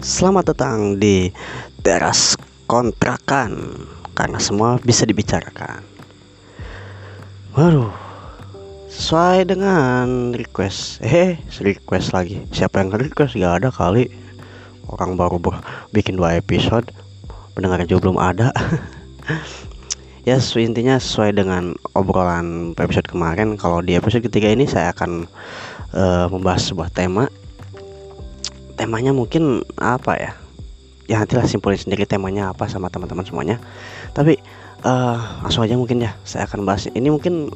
Selamat datang di teras kontrakan karena semua bisa dibicarakan. Waduh, sesuai dengan request. Eh, request lagi. Siapa yang request? Gak ada kali. Orang baru bikin dua episode, pendengar juga belum ada. ya, yes, intinya sesuai dengan obrolan episode kemarin. Kalau di episode ketiga ini saya akan uh, membahas sebuah tema temanya mungkin apa ya? Ya nantilah simpulin sendiri temanya apa sama teman-teman semuanya. Tapi uh, langsung aja mungkin ya saya akan bahas. Ini mungkin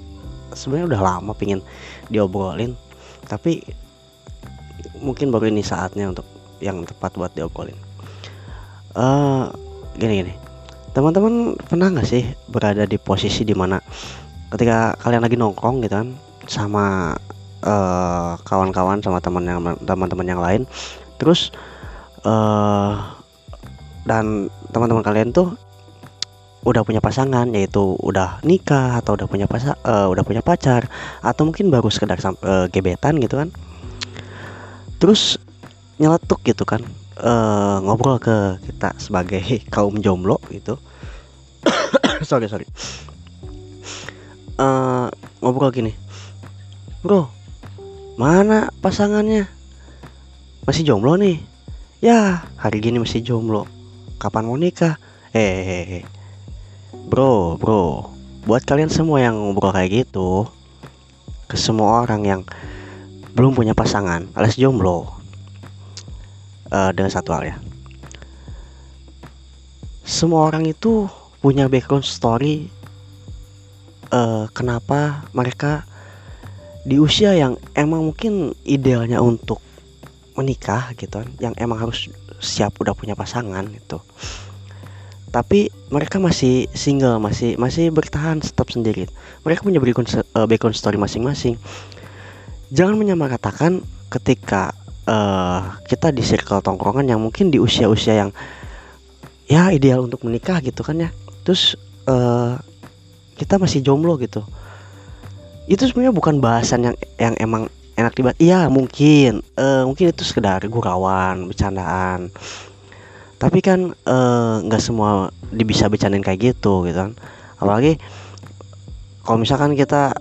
sebenarnya udah lama pingin diobrolin tapi mungkin baru ini saatnya untuk yang tepat buat diobrolin. Uh, gini gini. Teman-teman pernah nggak sih berada di posisi di mana ketika kalian lagi nongkrong gitu kan sama uh, kawan-kawan sama teman yang teman-teman yang lain terus uh, dan teman-teman kalian tuh udah punya pasangan yaitu udah nikah atau udah punya pacar uh, udah punya pacar atau mungkin baru sekedar uh, gebetan gitu kan. Terus nyeletuk gitu kan uh, ngobrol ke kita sebagai kaum jomblo gitu. Sorry sorry. Uh, ngobrol gini. Bro mana pasangannya masih jomblo nih? Ya hari gini masih jomblo. Kapan mau nikah? Eh bro bro. Buat kalian semua yang ngobrol kayak gitu ke semua orang yang belum punya pasangan alias jomblo uh, dengan satu hal ya. Semua orang itu punya background story uh, kenapa mereka di usia yang emang mungkin idealnya untuk menikah gitu yang emang harus siap udah punya pasangan gitu. Tapi mereka masih single masih masih bertahan tetap sendiri. Mereka punya background, uh, background story masing-masing. Jangan menyamaratakan ketika uh, kita di circle tongkrongan yang mungkin di usia-usia yang ya ideal untuk menikah gitu kan ya. Terus uh, kita masih jomblo gitu. Itu sebenarnya bukan bahasan yang yang emang enak dibuat iya mungkin. Uh, mungkin itu sekedar gurauan bercandaan. Tapi kan nggak uh, semua bisa bercandain kayak gitu gitu kan. Apalagi kalau misalkan kita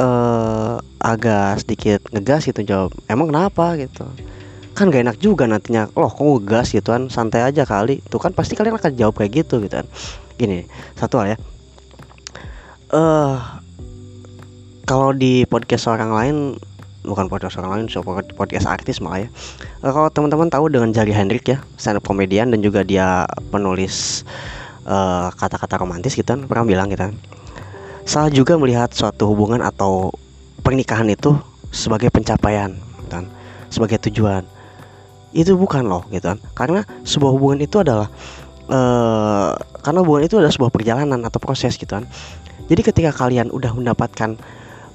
uh, agak sedikit ngegas gitu jawab emang kenapa? gitu. Kan gak enak juga nantinya. Loh kok ngegas gitu kan? Santai aja kali. Tuh kan pasti kalian akan jawab kayak gitu gitu kan. Gini satu hal ya. Eh uh, kalau di podcast orang lain bukan podcast orang lain so podcast artis malah ya. Uh, kalau teman-teman tahu dengan Jari Hendrik ya stand up komedian dan juga dia penulis eh, kata-kata uh, romantis gitu kan pernah bilang gitu kan salah juga melihat suatu hubungan atau pernikahan itu sebagai pencapaian kan sebagai tujuan. Itu bukan loh gitu kan. Karena sebuah hubungan itu adalah uh, karena hubungan itu adalah sebuah perjalanan atau proses gitu kan. Jadi ketika kalian udah mendapatkan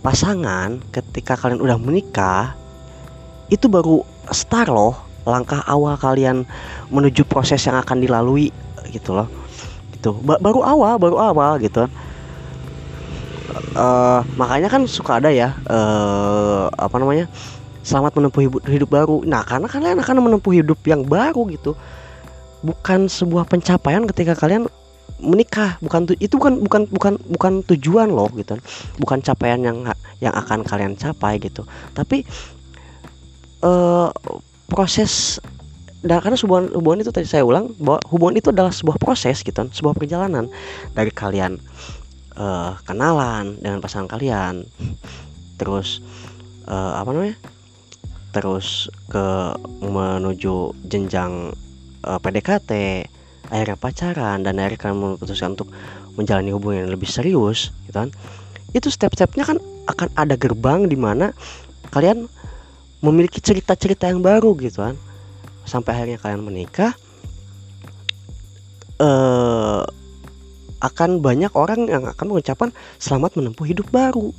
pasangan ketika kalian udah menikah itu baru start loh langkah awal kalian menuju proses yang akan dilalui gitu loh. Gitu. Ba baru awal baru awal gitu. Uh, makanya kan suka ada ya uh, apa namanya selamat menempuh hidup, hidup baru. Nah karena kalian akan menempuh hidup yang baru gitu. Bukan sebuah pencapaian ketika kalian menikah bukan itu bukan bukan bukan bukan tujuan loh gitu. Bukan capaian yang yang akan kalian capai gitu. Tapi uh, proses dan karena hubungan hubungan itu tadi saya ulang bahwa hubungan itu adalah sebuah proses gitu sebuah perjalanan dari kalian uh, kenalan dengan pasangan kalian. Terus uh, apa namanya? Terus ke menuju jenjang uh, PDKT akhirnya pacaran dan akhirnya kalian memutuskan untuk menjalani hubungan yang lebih serius gitu kan. Itu step-stepnya kan akan ada gerbang di mana kalian memiliki cerita-cerita yang baru gitu kan. Sampai akhirnya kalian menikah eh akan banyak orang yang akan mengucapkan selamat menempuh hidup baru.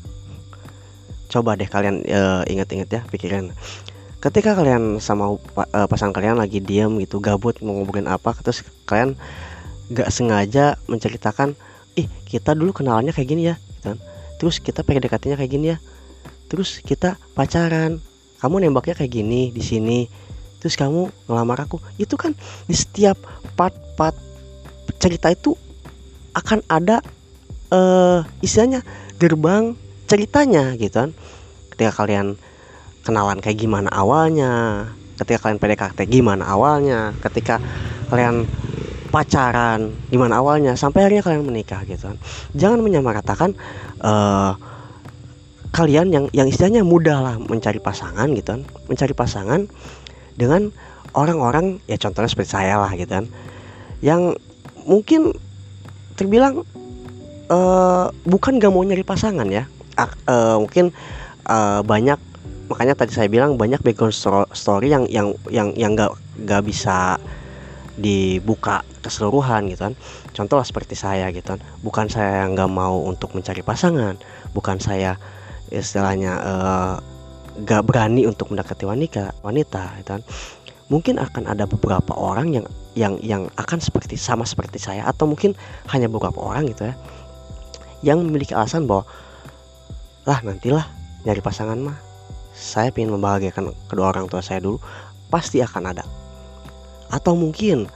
Coba deh kalian uh, ingat-ingat ya pikiran ketika kalian sama uh, pasangan kalian lagi diam gitu gabut mau ngobrolin apa terus kalian nggak sengaja menceritakan ih kita dulu kenalannya kayak gini ya gitu kan. terus kita pengen dekatnya kayak gini ya. Terus kita pacaran kamu nembaknya kayak gini di sini. Terus kamu ngelamar aku. Itu kan di setiap part-part cerita itu akan ada uh, istilahnya gerbang ceritanya gitu kan. Ketika kalian kenalan kayak gimana awalnya ketika kalian PDKT gimana awalnya ketika kalian pacaran gimana awalnya sampai akhirnya kalian menikah gitu kan. Jangan menyamaratakan uh, kalian yang yang istilahnya mudah lah mencari pasangan gitu kan. Mencari pasangan dengan orang-orang ya contohnya seperti saya lah gitu kan yang mungkin terbilang uh, bukan gak mau nyari pasangan ya. Uh, uh, mungkin uh, banyak makanya tadi saya bilang banyak background story yang yang yang yang gak gak bisa dibuka keseluruhan gitu kan. Contoh seperti saya gitu kan. Bukan saya yang nggak mau untuk mencari pasangan. Bukan saya istilahnya uh, berani untuk mendekati wanita wanita gitu kan. Mungkin akan ada beberapa orang yang yang yang akan seperti sama seperti saya atau mungkin hanya beberapa orang gitu ya yang memiliki alasan bahwa lah nantilah nyari pasangan mah saya ingin membahagiakan kedua orang tua saya dulu pasti akan ada. Atau mungkin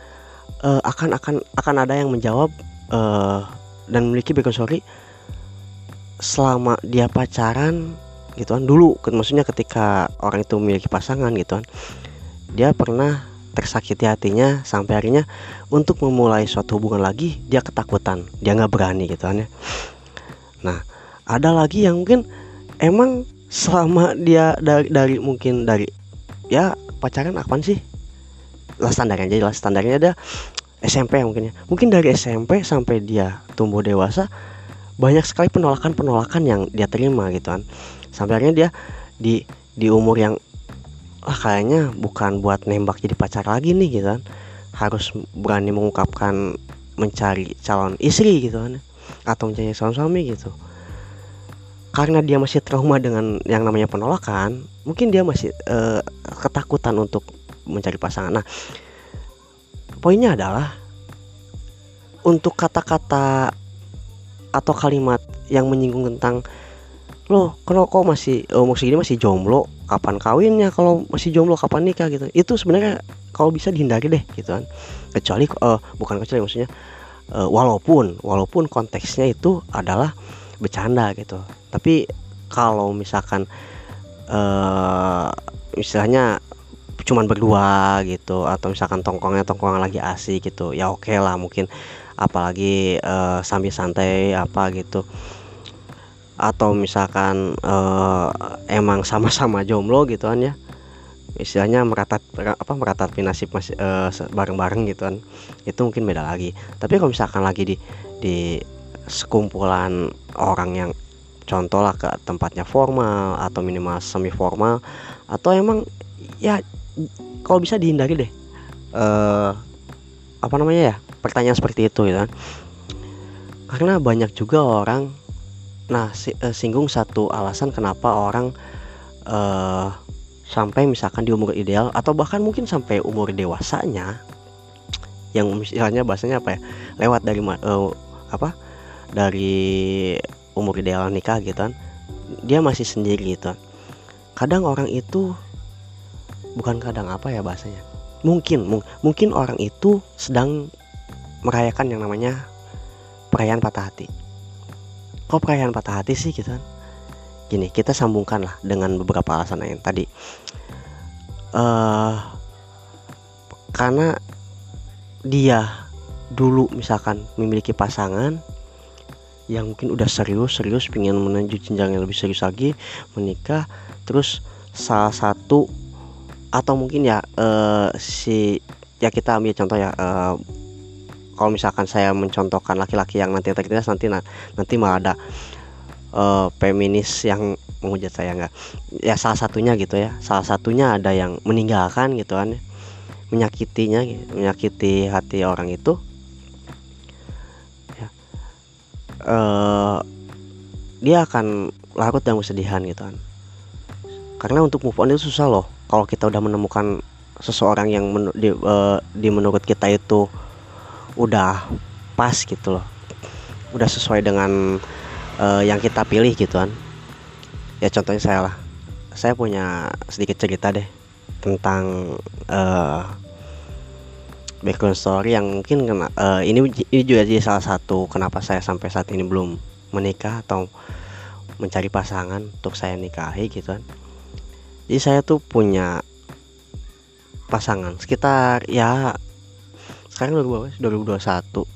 uh, akan akan akan ada yang menjawab uh, dan memiliki background story selama dia pacaran gitu kan dulu maksudnya ketika orang itu memiliki pasangan gitu kan dia pernah tersakiti hatinya sampai akhirnya untuk memulai suatu hubungan lagi dia ketakutan dia nggak berani gitu kan ya. Nah ada lagi yang mungkin emang selama dia dari, dari mungkin dari ya pacaran apa sih? Lah standarnya aja lah standarnya ada SMP mungkin ya. Mungkin dari SMP sampai dia tumbuh dewasa banyak sekali penolakan-penolakan yang dia terima gitu kan. Sampai akhirnya dia di di umur yang ah kayaknya bukan buat nembak jadi pacar lagi nih gitu kan. Harus berani mengungkapkan mencari calon istri gitu kan atau mencari calon suami gitu karena dia masih trauma dengan yang namanya penolakan mungkin dia masih uh, ketakutan untuk mencari pasangan. Nah poinnya adalah untuk kata-kata atau kalimat yang menyinggung tentang lo kalau kok masih umur segini masih jomblo kapan kawinnya? Kalau masih jomblo kapan nikah? Gitu. Itu sebenarnya kalau bisa dihindari deh gitu kan. Kecuali uh, bukan kecuali maksudnya uh, walaupun walaupun konteksnya itu adalah bercanda gitu. Tapi kalau misalkan uh, istilahnya cuman berdua gitu atau misalkan tongkongnya tongkongan lagi asik gitu ya oke okay lah mungkin. Apalagi uh, sambil santai apa gitu. Atau misalkan uh, emang sama-sama jomblo gitu kan ya. Istilahnya meratat apa meratapi nasib masih uh, bareng-bareng gitu kan. Itu mungkin beda lagi. Tapi kalau misalkan lagi di di sekumpulan orang yang contoh lah ke tempatnya formal atau minimal semi formal atau emang ya kalau bisa dihindari deh. Uh, apa namanya ya pertanyaan seperti itu kan. Karena banyak juga orang nah si, uh, singgung satu alasan kenapa orang uh, sampai misalkan di umur ideal atau bahkan mungkin sampai umur dewasanya yang misalnya bahasanya apa ya lewat dari uh, apa dari umur ideal nikah gitu kan dia masih sendiri gitu. Kadang orang itu bukan kadang apa ya bahasanya? Mungkin mungkin orang itu sedang merayakan yang namanya perayaan patah hati. Kok perayaan patah hati sih gitu kan? Gini kita sambungkan lah dengan beberapa alasan yang tadi. Uh, karena dia dulu misalkan memiliki pasangan yang mungkin udah serius serius pengen menuju jenjang yang lebih serius lagi menikah. Terus salah satu atau mungkin ya uh, si ya kita ambil contoh ya uh, kalau misalkan saya mencontohkan laki-laki yang nanti tertindas nanti nanti malah ada uh, feminis yang menghujat saya nggak ya salah satunya gitu ya. Salah satunya ada yang meninggalkan gitu kan menyakitinya menyakiti hati orang itu uh, dia akan larut dalam kesedihan gitu kan. Karena untuk move on itu susah loh. Kalau kita udah menemukan seseorang yang men di, uh, di menurut kita itu udah pas gitu loh. Udah sesuai dengan uh, yang kita pilih gitu kan. Ya contohnya saya lah. Saya punya sedikit cerita deh tentang uh, background story yang mungkin kena uh, ini ini juga jadi salah satu kenapa saya sampai saat ini belum menikah atau mencari pasangan untuk saya nikahi gitu kan. Jadi saya tuh punya pasangan sekitar ya sekarang 2021 2021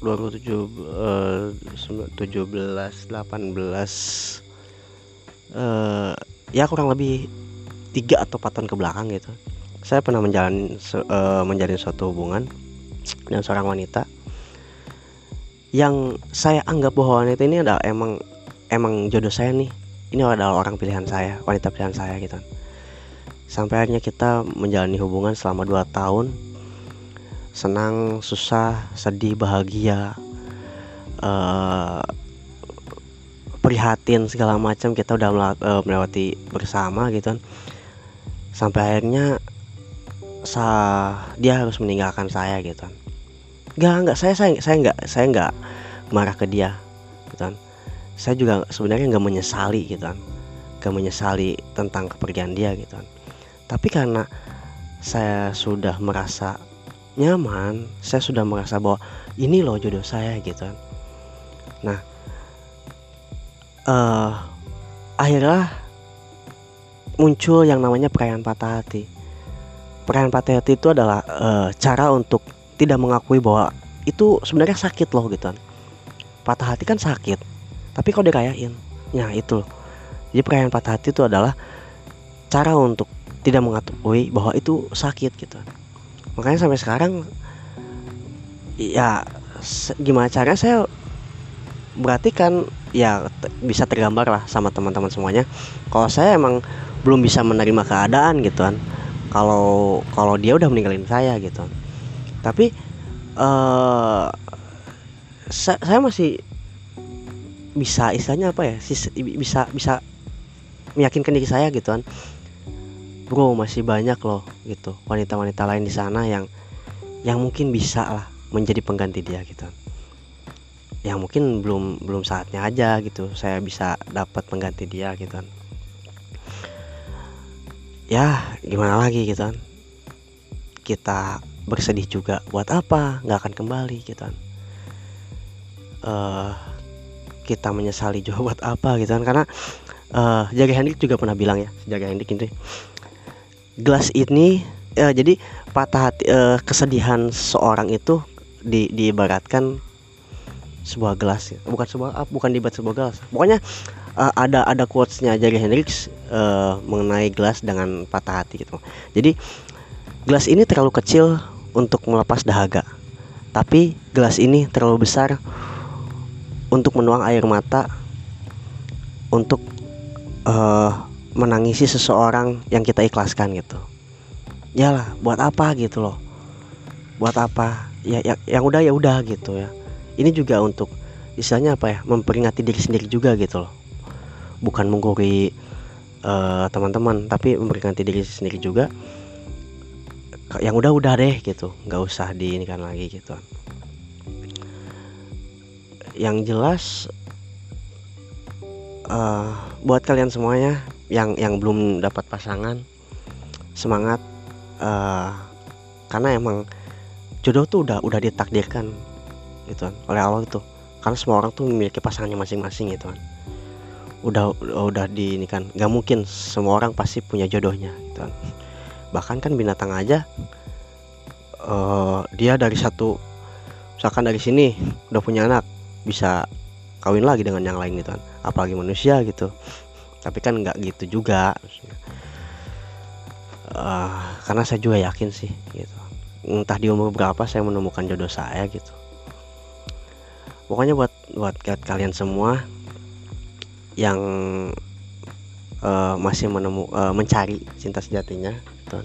2017 17 18 uh, ya kurang lebih tiga atau empat tahun ke belakang gitu. Saya pernah menjalani uh, menjalin suatu hubungan dengan seorang wanita yang saya anggap bahwa wanita ini adalah emang emang jodoh saya nih. Ini adalah orang pilihan saya wanita pilihan saya gitu. Sampai akhirnya kita menjalani hubungan selama 2 tahun. Senang susah sedih bahagia uh, prihatin segala macam. Kita udah uh, melewati bersama gitu sampai akhirnya sa dia harus meninggalkan saya gitu. Kan nggak nggak saya saya saya nggak saya nggak marah ke dia gitu kan. Saya juga sebenarnya nggak menyesali gitu kan. Nggak menyesali tentang kepergian dia gitu kan. Tapi karena saya sudah merasa nyaman saya sudah merasa bahwa ini loh jodoh saya gitu kan. Nah uh, akhirnya muncul yang namanya perayaan patah hati. Perayaan patah hati itu adalah uh, cara untuk tidak mengakui bahwa itu sebenarnya sakit loh gitu kan. Patah hati kan sakit, tapi kok dirayain. Ya itu loh. Jadi perayaan patah hati itu adalah cara untuk tidak mengakui bahwa itu sakit gitu. Makanya sampai sekarang ya gimana caranya saya berarti kan ya bisa tergambar lah sama teman-teman semuanya kalau saya emang belum bisa menerima keadaan gitu kan. Kalau kalau dia udah meninggalin saya gitu. Tapi uh, sa saya masih bisa istilahnya apa ya bisa bisa meyakinkan diri saya gitu kan. Bro masih banyak loh gitu wanita-wanita lain di sana yang yang mungkin bisa lah menjadi pengganti dia gitu. Yang mungkin belum belum saatnya aja gitu saya bisa dapat pengganti dia gitu kan ya gimana lagi gitu kan. Kita bersedih juga buat apa? Nggak akan kembali gitu kan. Uh, kita menyesali juga buat apa gitu kan. Karena uh, Jagger Hendrik juga pernah bilang ya Jagger Hendrik ini gelas ini uh, jadi patah hati uh, kesedihan seorang itu di diibaratkan sebuah gelas bukan sebuah bukan dibuat sebuah gelas. Pokoknya uh, ada ada quotesnya Jerry Hendrix uh, mengenai gelas dengan patah hati gitu. Jadi gelas ini terlalu kecil untuk melepas dahaga. Tapi gelas ini terlalu besar untuk menuang air mata untuk uh, menangisi seseorang yang kita ikhlaskan gitu. Ya lah buat apa gitu loh? Buat apa? Ya, ya yang udah ya udah gitu ya. Ini juga untuk istilahnya apa ya? Memperingati diri sendiri juga gitu loh bukan menggori uh, teman-teman tapi memperingati diri sendiri juga. Yang udah udah deh gitu nggak usah diinikan lagi gitu. Yang jelas uh, buat kalian semuanya yang yang belum dapat pasangan semangat uh, karena emang jodoh tuh udah udah ditakdirkan gitu kan oleh Allah itu karena semua orang tuh memiliki pasangannya masing-masing gitu kan udah udah di ini kan nggak mungkin semua orang pasti punya jodohnya gitu kan. Bahkan kan binatang aja uh, dia dari satu misalkan dari sini udah punya anak bisa kawin lagi dengan yang lain gitu kan. Apalagi manusia gitu. Tapi kan nggak gitu juga uh, karena saya juga yakin sih gitu. Entah di umur berapa saya menemukan jodoh saya gitu. Pokoknya buat buat kalian semua yang uh, masih menemu uh, mencari cinta sejatinya gitu.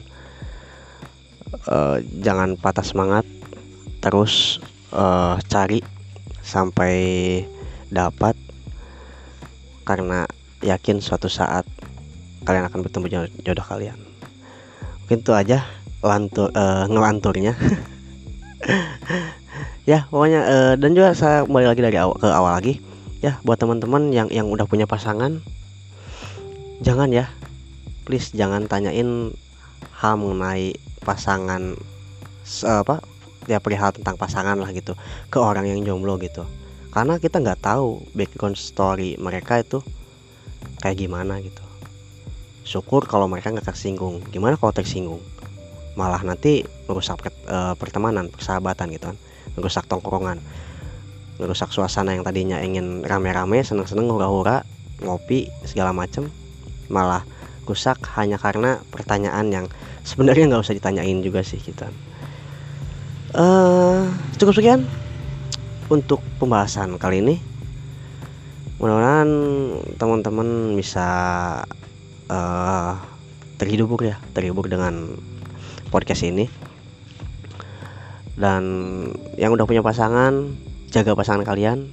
uh, jangan patah semangat terus uh, cari sampai dapat karena yakin suatu saat kalian akan bertemu jodoh kalian. Mungkin itu aja lantur uh, ngelanturnya. Ya pokoknya uh, dan juga saya kembali lagi dari awal ke awal lagi ya buat teman-teman yang yang udah punya pasangan jangan ya. Please jangan tanyain hal mengenai pasangan apa ya perihal tentang pasangan lah gitu ke orang yang jomblo gitu. Karena kita nggak tahu background story mereka itu kayak gimana gitu. Syukur kalau mereka nggak tersinggung. Gimana kalau tersinggung? Malah nanti merusak uh, pertemanan persahabatan gitu kan. Merusak tongkrongan merusak suasana yang tadinya ingin rame-rame seneng-seneng hura-hura ngopi segala macem malah rusak hanya karena pertanyaan yang sebenarnya nggak usah ditanyain juga sih kita gitu. uh, cukup sekian untuk pembahasan kali ini mudah-mudahan teman-teman bisa uh, terhibur ya terhibur dengan podcast ini dan yang udah punya pasangan jaga pasangan kalian.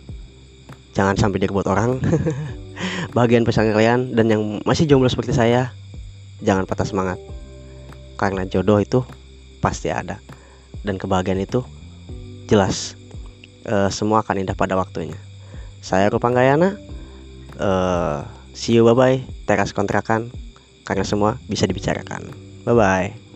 Jangan sampai direbut orang. Bagian pasangan kalian dan yang masih jomblo seperti saya jangan patah semangat. Karena jodoh itu pasti ada. Dan kebahagiaan itu jelas uh, semua akan indah pada waktunya. Saya Rupanggayana uh, see you bye bye teras kontrakan karena semua bisa dibicarakan. Bye bye